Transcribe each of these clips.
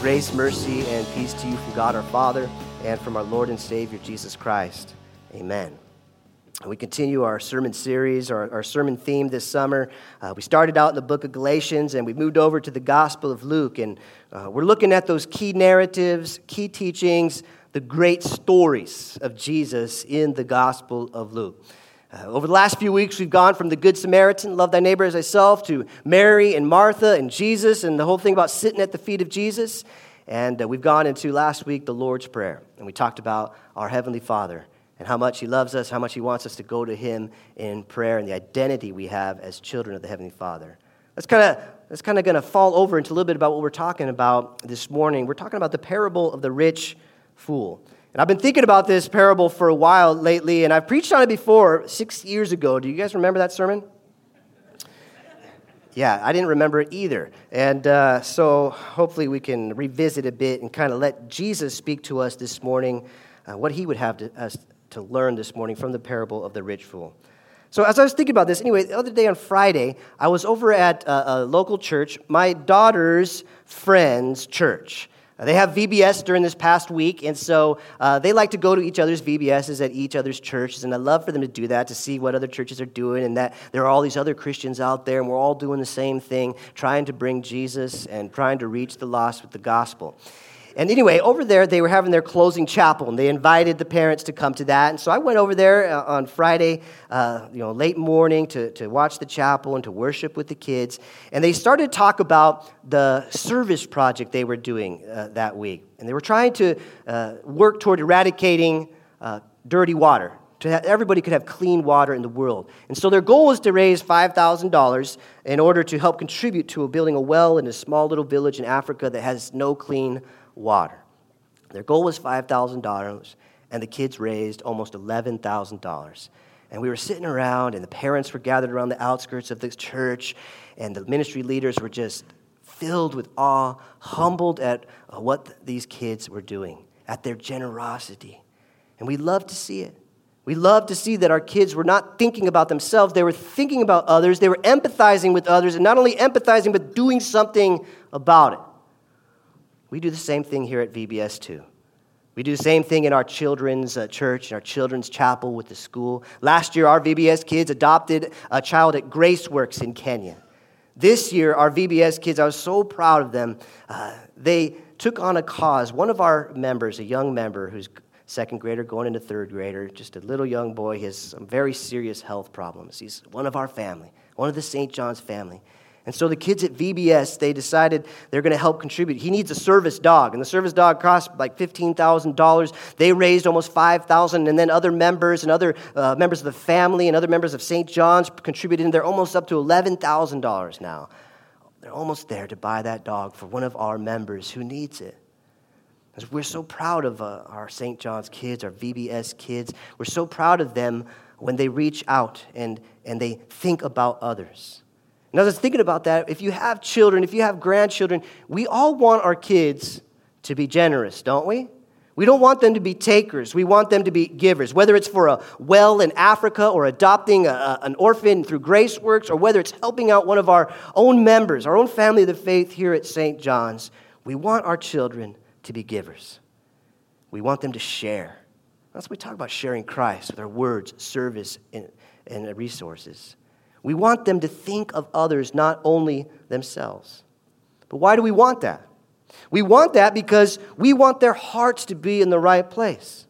Grace, mercy, and peace to you from God our Father and from our Lord and Savior Jesus Christ. Amen. We continue our sermon series, our, our sermon theme this summer. Uh, we started out in the book of Galatians and we moved over to the Gospel of Luke. And uh, we're looking at those key narratives, key teachings, the great stories of Jesus in the Gospel of Luke. Uh, over the last few weeks, we've gone from the Good Samaritan, love thy neighbor as thyself, to Mary and Martha and Jesus, and the whole thing about sitting at the feet of Jesus. And uh, we've gone into last week the Lord's Prayer, and we talked about our Heavenly Father and how much He loves us, how much He wants us to go to Him in prayer, and the identity we have as children of the Heavenly Father. That's kind of that's kind of going to fall over into a little bit about what we're talking about this morning. We're talking about the parable of the rich fool. And I've been thinking about this parable for a while lately, and I've preached on it before six years ago. Do you guys remember that sermon? Yeah, I didn't remember it either. And uh, so hopefully we can revisit a bit and kind of let Jesus speak to us this morning, uh, what he would have to, us to learn this morning from the parable of the rich fool. So, as I was thinking about this, anyway, the other day on Friday, I was over at a, a local church, my daughter's friend's church. They have VBS during this past week, and so uh, they like to go to each other's VBSs at each other's churches, and I love for them to do that, to see what other churches are doing, and that there are all these other Christians out there, and we're all doing the same thing, trying to bring Jesus and trying to reach the lost with the gospel. And anyway, over there, they were having their closing chapel, and they invited the parents to come to that. And so I went over there uh, on Friday, uh, you know, late morning to, to watch the chapel and to worship with the kids. And they started to talk about the service project they were doing uh, that week. And they were trying to uh, work toward eradicating uh, dirty water. To have, everybody could have clean water in the world. And so their goal was to raise $5,000 in order to help contribute to building a well in a small little village in Africa that has no clean water. Their goal was $5,000, and the kids raised almost $11,000. And we were sitting around, and the parents were gathered around the outskirts of the church, and the ministry leaders were just filled with awe, humbled at uh, what these kids were doing, at their generosity. And we love to see it. We love to see that our kids were not thinking about themselves, they were thinking about others, they were empathizing with others, and not only empathizing, but doing something about it. We do the same thing here at VBS too. We do the same thing in our children's uh, church, in our children's chapel with the school. Last year, our VBS kids adopted a child at Grace Works in Kenya. This year, our VBS kids, I was so proud of them. Uh, they took on a cause. One of our members, a young member who's second grader going into third grader, just a little young boy, he has some very serious health problems. He's one of our family, one of the St. John's family. And so the kids at VBS, they decided they're going to help contribute. He needs a service dog, and the service dog costs like $15,000. They raised almost 5000 and then other members and other uh, members of the family and other members of St. John's contributed, and they're almost up to $11,000 now. They're almost there to buy that dog for one of our members who needs it. We're so proud of uh, our St. John's kids, our VBS kids. We're so proud of them when they reach out and, and they think about others. And as I was thinking about that, if you have children, if you have grandchildren, we all want our kids to be generous, don't we? We don't want them to be takers. We want them to be givers. Whether it's for a well in Africa or adopting a, an orphan through Graceworks or whether it's helping out one of our own members, our own family of the faith here at St. John's, we want our children to be givers. We want them to share. That's what we talk about sharing Christ with our words, service, and, and resources. We want them to think of others, not only themselves. But why do we want that? We want that because we want their hearts to be in the right place.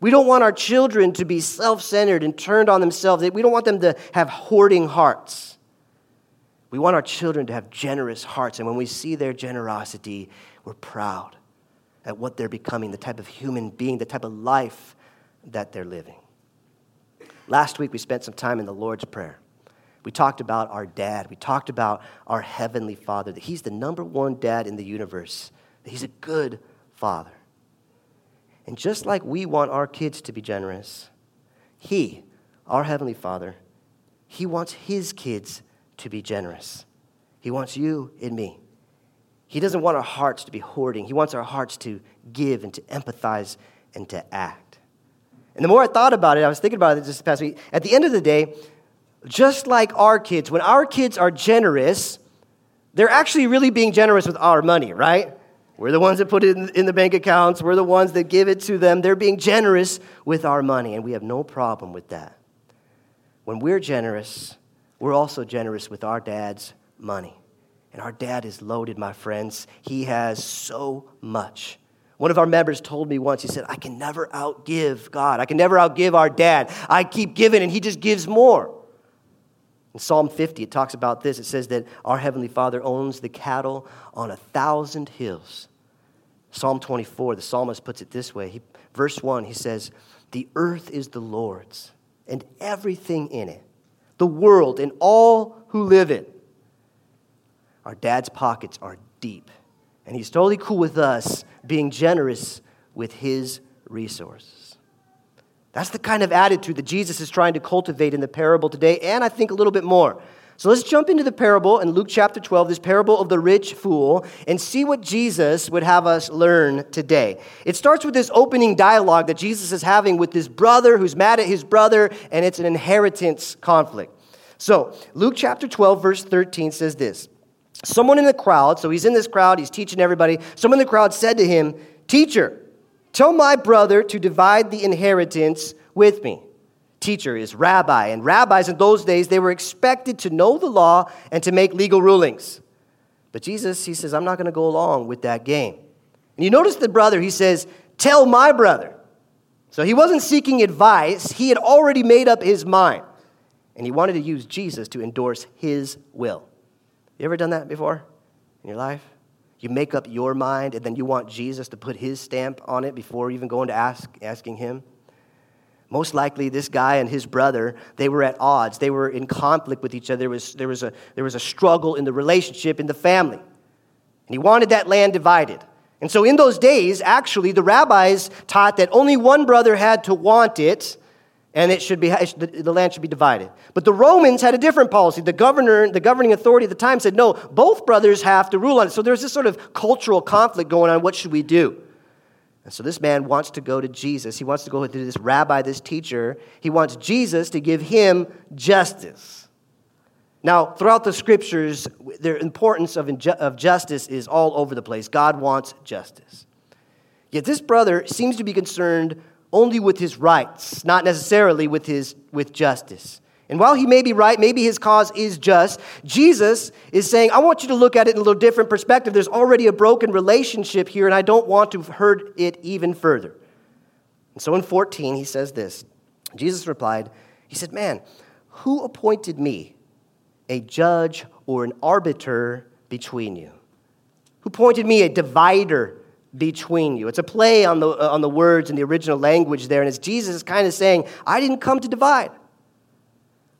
We don't want our children to be self centered and turned on themselves. We don't want them to have hoarding hearts. We want our children to have generous hearts. And when we see their generosity, we're proud at what they're becoming, the type of human being, the type of life that they're living. Last week, we spent some time in the Lord's Prayer. We talked about our dad. We talked about our heavenly father, that he's the number one dad in the universe, that he's a good father. And just like we want our kids to be generous, he, our heavenly father, he wants his kids to be generous. He wants you and me. He doesn't want our hearts to be hoarding. He wants our hearts to give and to empathize and to act. And the more I thought about it, I was thinking about it this past week. At the end of the day, just like our kids, when our kids are generous, they're actually really being generous with our money, right? We're the ones that put it in, the bank accounts. We're the ones that give it to them. They're being generous with our money, and we have no problem with that. When we're generous, we're also generous with our dad's money. And our dad is loaded, my friends. He has so much. One of our members told me once, he said, I can never outgive God. I can never outgive our dad. I keep giving, and he just gives more. In Psalm 50, it talks about this. It says that our Heavenly Father owns the cattle on a thousand hills. Psalm 24, the psalmist puts it this way. He, verse 1, he says, The earth is the Lord's, and everything in it, the world and all who live in. Our dad's pockets are deep, and he's totally cool with us being generous with his resources. That's the kind of attitude that Jesus is trying to cultivate in the parable today, and I think a little bit more. So let's jump into the parable in Luke chapter 12, this parable of the rich fool, and see what Jesus would have us learn today. It starts with this opening dialogue that Jesus is having with this brother who's mad at his brother, and it's an inheritance conflict. So, Luke chapter 12, verse 13 says this Someone in the crowd, so he's in this crowd, he's teaching everybody. Someone in the crowd said to him, Teacher, tell my brother to divide the inheritance with me. Teacher is rabbi, and rabbis in those days, they were expected to know the law and to make legal rulings. But Jesus, he says, I'm not going to go along with that game. And you notice the brother, he says, Tell my brother. So he wasn't seeking advice, he had already made up his mind. And he wanted to use Jesus to endorse his will. You ever done that before in your life? You make up your mind and then you want Jesus to put his stamp on it before even going to ask, asking him? Most likely, this guy and his brother, they were at odds. They were in conflict with each other. There was, there was, a, there was a struggle in the relationship in the family. And he wanted that land divided. And so, in those days, actually, the rabbis taught that only one brother had to want it and it should be, the land should be divided. But the Romans had a different policy. The governor, the governing authority at the time said, no, both brothers have to rule on it. So there's this sort of cultural conflict going on. What should we do? And so this man wants to go to Jesus. He wants to go to this rabbi, this teacher. He wants Jesus to give him justice. Now, throughout the scriptures, the importance of, of justice is all over the place. God wants justice. Yet this brother seems to be concerned only with his rights, not necessarily with, his, with justice. And while he may be right, maybe his cause is just, Jesus is saying, I want you to look at it in a little different perspective. There's already a broken relationship here, and I don't want to hurt it even further. And so in 14, he says this Jesus replied, He said, Man, who appointed me a judge or an arbiter between you? Who appointed me a divider between you. It's a play on the, uh, on the words in the original language there, and it's Jesus is kind of saying, I didn't come to divide.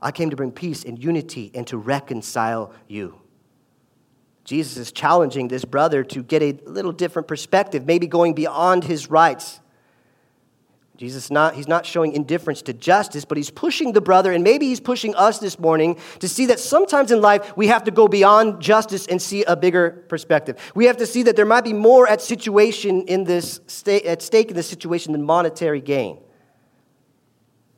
I came to bring peace and unity and to reconcile you. Jesus is challenging this brother to get a little different perspective, maybe going beyond his rights. Jesus not he's not showing indifference to justice, but he's pushing the brother and maybe he's pushing us this morning to see that sometimes in life we have to go beyond justice and see a bigger perspective. We have to see that there might be more at situation in this sta- at stake in this situation than monetary gain.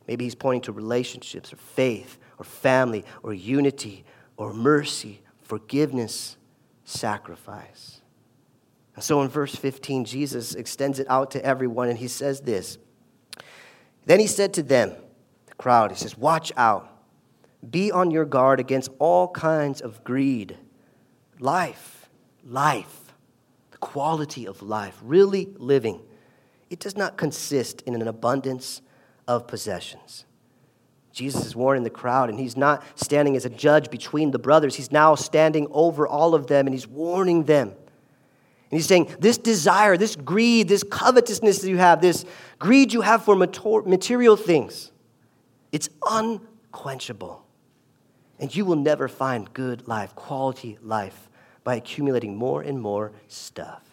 Maybe he's pointing to relationships or faith or family or unity or mercy, forgiveness, sacrifice. And so in verse 15, Jesus extends it out to everyone and he says this then he said to them, the crowd, he says, Watch out. Be on your guard against all kinds of greed. Life, life, the quality of life, really living, it does not consist in an abundance of possessions. Jesus is warning the crowd, and he's not standing as a judge between the brothers. He's now standing over all of them, and he's warning them. And he's saying, This desire, this greed, this covetousness that you have, this greed you have for material things, it's unquenchable. And you will never find good life, quality life, by accumulating more and more stuff.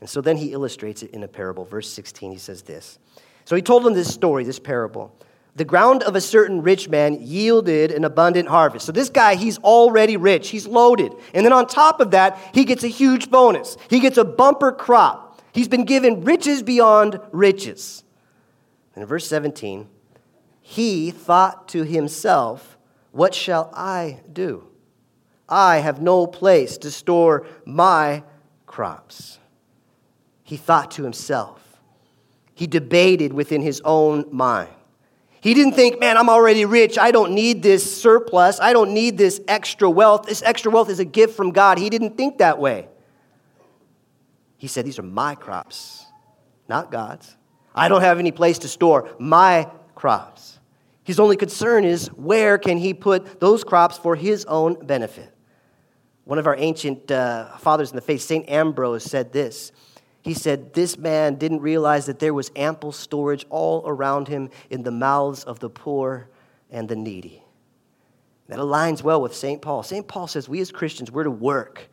And so then he illustrates it in a parable. Verse 16, he says this. So he told them this story, this parable the ground of a certain rich man yielded an abundant harvest. So this guy, he's already rich, he's loaded. And then on top of that, he gets a huge bonus. He gets a bumper crop. He's been given riches beyond riches. And in verse 17, he thought to himself, What shall I do? I have no place to store my crops. he thought to himself. He debated within his own mind. He didn't think, man, I'm already rich. I don't need this surplus. I don't need this extra wealth. This extra wealth is a gift from God. He didn't think that way. He said, These are my crops, not God's. I don't have any place to store my crops. His only concern is where can he put those crops for his own benefit? One of our ancient uh, fathers in the faith, St. Ambrose, said this. He said, This man didn't realize that there was ample storage all around him in the mouths of the poor and the needy. That aligns well with St. Paul. St. Paul says, We as Christians, we're to work.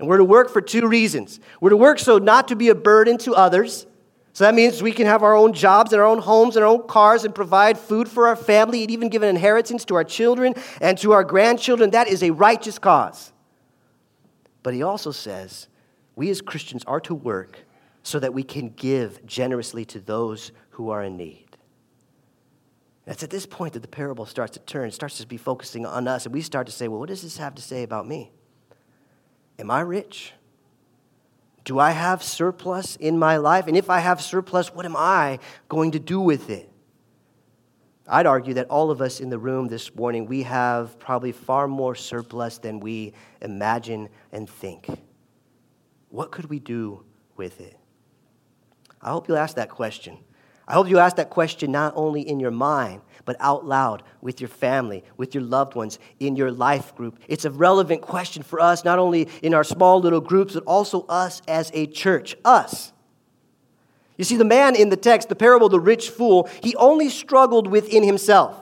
And we're to work for two reasons. We're to work so not to be a burden to others. So that means we can have our own jobs and our own homes and our own cars and provide food for our family and even give an inheritance to our children and to our grandchildren. That is a righteous cause. But he also says, we as Christians are to work so that we can give generously to those who are in need. It's at this point that the parable starts to turn, starts to be focusing on us, and we start to say, well, what does this have to say about me? Am I rich? Do I have surplus in my life? And if I have surplus, what am I going to do with it? I'd argue that all of us in the room this morning, we have probably far more surplus than we imagine and think. What could we do with it? I hope you'll ask that question. I hope you ask that question not only in your mind, but out loud with your family, with your loved ones, in your life group. It's a relevant question for us, not only in our small little groups, but also us as a church. Us. You see, the man in the text, the parable of the rich fool, he only struggled within himself.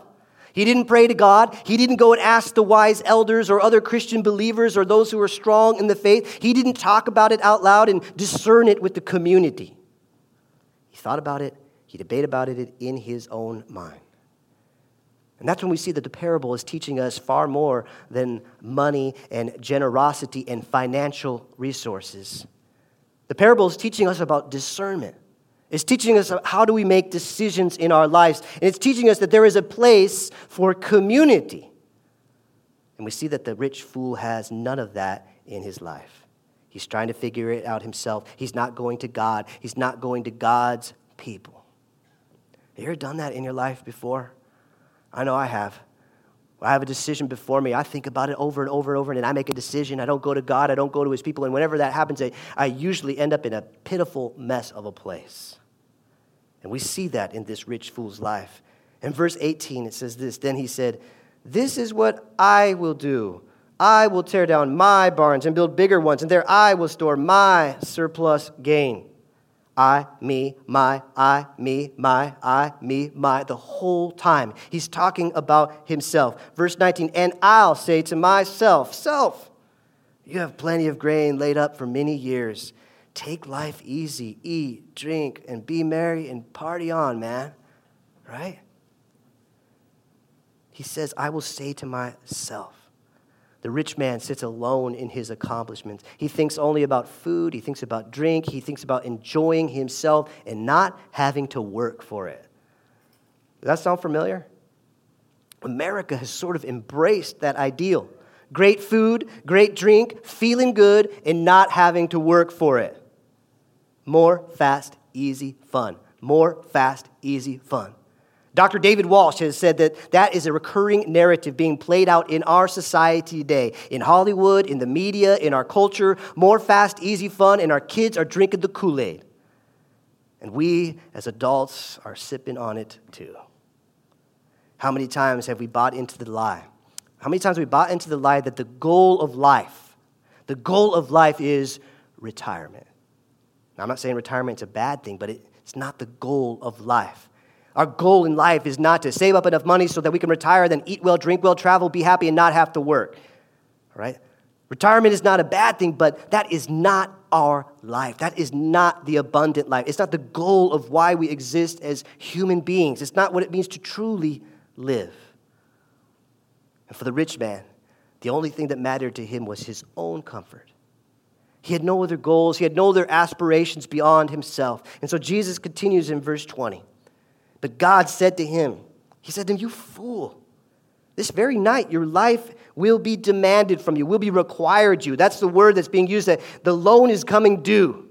He didn't pray to God. He didn't go and ask the wise elders or other Christian believers or those who are strong in the faith. He didn't talk about it out loud and discern it with the community thought about it, he debated about it in his own mind. And that's when we see that the parable is teaching us far more than money and generosity and financial resources. The parable is teaching us about discernment. It's teaching us how do we make decisions in our lives. And it's teaching us that there is a place for community. And we see that the rich fool has none of that in his life. He's trying to figure it out himself. He's not going to God, he's not going to God's people. Have you ever done that in your life before? I know I have. I have a decision before me. I think about it over and over and over, and I make a decision. I don't go to God, I don't go to His people. And whenever that happens, I, I usually end up in a pitiful mess of a place. And we see that in this rich fool's life. In verse 18, it says this Then he said, This is what I will do I will tear down my barns and build bigger ones, and there I will store my surplus gain. I, me, my, I, me, my, I, me, my, the whole time. He's talking about himself. Verse 19, and I'll say to myself, Self, you have plenty of grain laid up for many years. Take life easy, eat, drink, and be merry and party on, man. Right? He says, I will say to myself, the rich man sits alone in his accomplishments. He thinks only about food, he thinks about drink, he thinks about enjoying himself and not having to work for it. Does that sound familiar? America has sort of embraced that ideal great food, great drink, feeling good, and not having to work for it. More fast, easy fun. More fast, easy fun. Dr. David Walsh has said that that is a recurring narrative being played out in our society today, in Hollywood, in the media, in our culture. More fast, easy fun, and our kids are drinking the Kool Aid. And we, as adults, are sipping on it too. How many times have we bought into the lie? How many times have we bought into the lie that the goal of life, the goal of life is retirement? Now, I'm not saying retirement is a bad thing, but it's not the goal of life. Our goal in life is not to save up enough money so that we can retire, then eat well, drink well, travel, be happy, and not have to work. Right? Retirement is not a bad thing, but that is not our life. That is not the abundant life. It's not the goal of why we exist as human beings. It's not what it means to truly live. And for the rich man, the only thing that mattered to him was his own comfort. He had no other goals, he had no other aspirations beyond himself. And so Jesus continues in verse 20. But God said to him, He said to him, You fool, this very night your life will be demanded from you, will be required you. That's the word that's being used that the loan is coming due.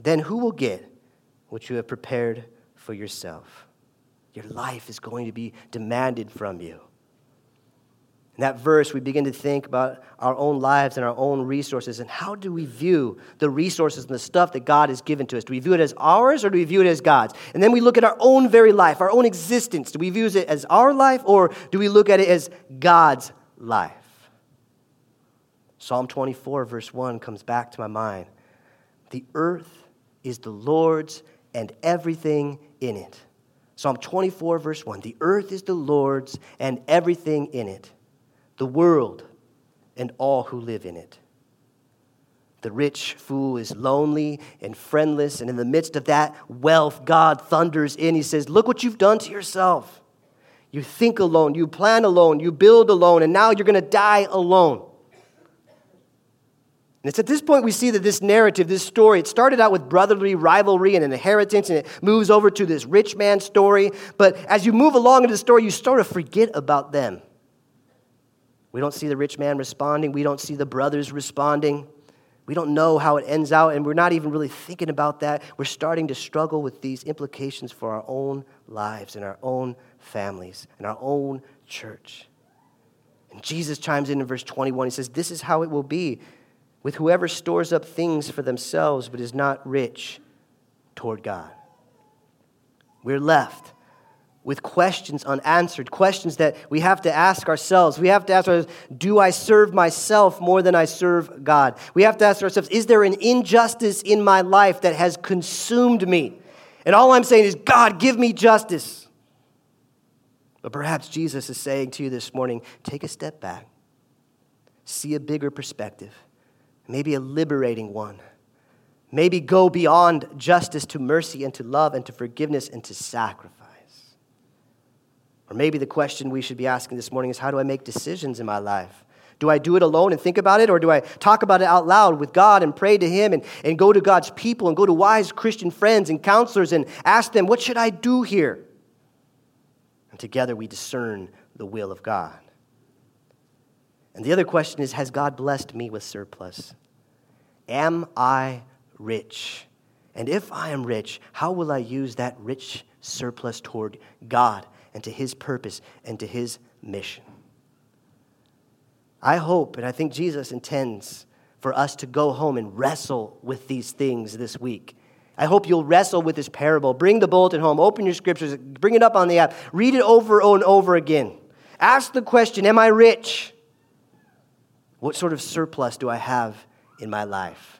then who will get what you have prepared for yourself? Your life is going to be demanded from you. In that verse, we begin to think about our own lives and our own resources and how do we view the resources and the stuff that God has given to us? Do we view it as ours or do we view it as God's? And then we look at our own very life, our own existence. Do we view it as our life or do we look at it as God's life? Psalm 24, verse 1 comes back to my mind. The earth is the Lord's and everything in it. Psalm 24, verse 1 The earth is the Lord's and everything in it the world, and all who live in it. The rich fool is lonely and friendless, and in the midst of that wealth, God thunders in. He says, Look what you've done to yourself. You think alone, you plan alone, you build alone, and now you're going to die alone. And it's at this point we see that this narrative, this story, it started out with brotherly rivalry and an inheritance, and it moves over to this rich man story. But as you move along into the story, you sort of forget about them. We don't see the rich man responding. We don't see the brothers responding. We don't know how it ends out, and we're not even really thinking about that. We're starting to struggle with these implications for our own lives and our own families and our own church. And Jesus chimes in in verse 21. He says, This is how it will be with whoever stores up things for themselves but is not rich toward God. We're left with questions unanswered, questions that we have to ask ourselves. We have to ask ourselves, do I serve myself more than I serve God? We have to ask ourselves, is there an injustice in my life that has consumed me? And all I'm saying is, God, give me justice. But perhaps Jesus is saying to you this morning, take a step back, see a bigger perspective, maybe a liberating one. Maybe go beyond justice to mercy and to love and to forgiveness and to sacrifice. Or maybe the question we should be asking this morning is how do I make decisions in my life? Do I do it alone and think about it, or do I talk about it out loud with God and pray to Him and, and go to God's people and go to wise Christian friends and counselors and ask them, What should I do here? And together we discern the will of God. And the other question is Has God blessed me with surplus? Am I rich? And if I am rich, how will I use that rich surplus toward God and to his purpose and to his mission. I hope, and I think Jesus intends for us to go home and wrestle with these things this week. I hope you'll wrestle with this parable. Bring the bulletin home, open your scriptures, bring it up on the app, read it over and over again. Ask the question Am I rich? What sort of surplus do I have in my life?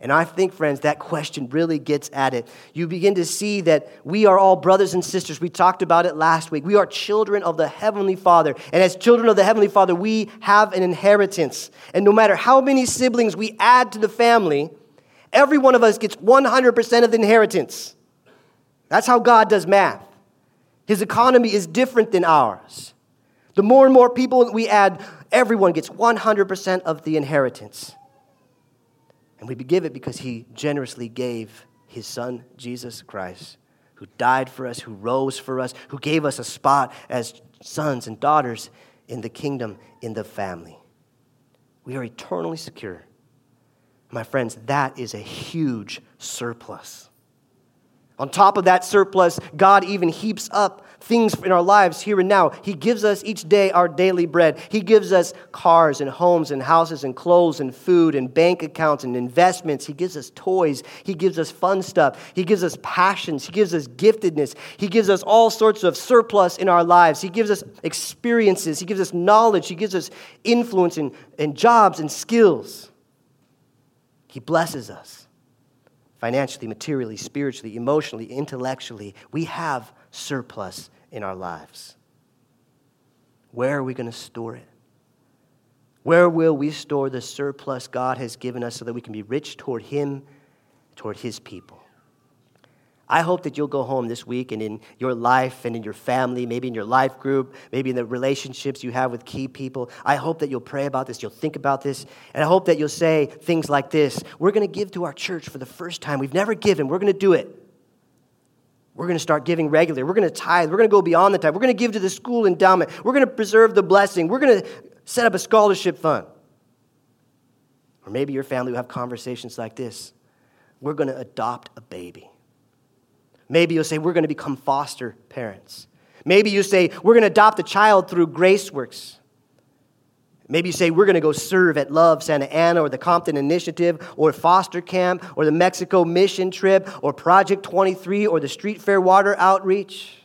And I think, friends, that question really gets at it. You begin to see that we are all brothers and sisters. We talked about it last week. We are children of the Heavenly Father. And as children of the Heavenly Father, we have an inheritance. And no matter how many siblings we add to the family, every one of us gets 100% of the inheritance. That's how God does math. His economy is different than ours. The more and more people we add, everyone gets 100% of the inheritance. And we give it because he generously gave his son, Jesus Christ, who died for us, who rose for us, who gave us a spot as sons and daughters in the kingdom, in the family. We are eternally secure. My friends, that is a huge surplus. On top of that surplus, God even heaps up things in our lives here and now. He gives us each day our daily bread. He gives us cars and homes and houses and clothes and food and bank accounts and investments. He gives us toys. He gives us fun stuff. He gives us passions. He gives us giftedness. He gives us all sorts of surplus in our lives. He gives us experiences. He gives us knowledge. He gives us influence and, and jobs and skills. He blesses us financially, materially, spiritually, emotionally, intellectually. We have surplus in our lives. Where are we going to store it? Where will we store the surplus God has given us so that we can be rich toward Him, toward His people? I hope that you'll go home this week and in your life and in your family, maybe in your life group, maybe in the relationships you have with key people. I hope that you'll pray about this, you'll think about this, and I hope that you'll say things like this We're going to give to our church for the first time. We've never given, we're going to do it. We're going to start giving regularly. We're going to tithe. We're going to go beyond the tithe. We're going to give to the school endowment. We're going to preserve the blessing. We're going to set up a scholarship fund. Or maybe your family will have conversations like this we're going to adopt a baby. Maybe you'll say, we're going to become foster parents. Maybe you say, we're going to adopt a child through Graceworks. Maybe you say, we're going to go serve at Love Santa Ana or the Compton Initiative or Foster Camp or the Mexico Mission Trip or Project 23 or the Street Fair Water Outreach.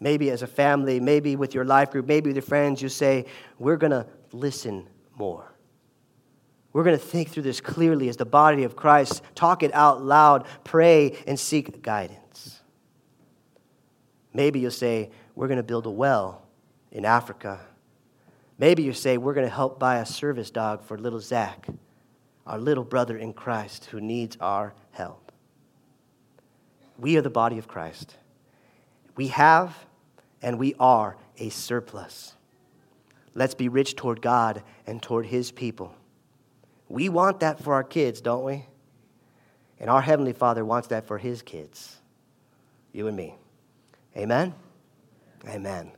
Maybe as a family, maybe with your life group, maybe with your friends, you say, we're going to listen more. We're going to think through this clearly as the body of Christ, talk it out loud, pray, and seek guidance. Maybe you'll say, We're going to build a well in Africa. Maybe you say, We're going to help buy a service dog for little Zach, our little brother in Christ who needs our help. We are the body of Christ. We have and we are a surplus. Let's be rich toward God and toward His people. We want that for our kids, don't we? And our Heavenly Father wants that for His kids, you and me. Amen? Amen.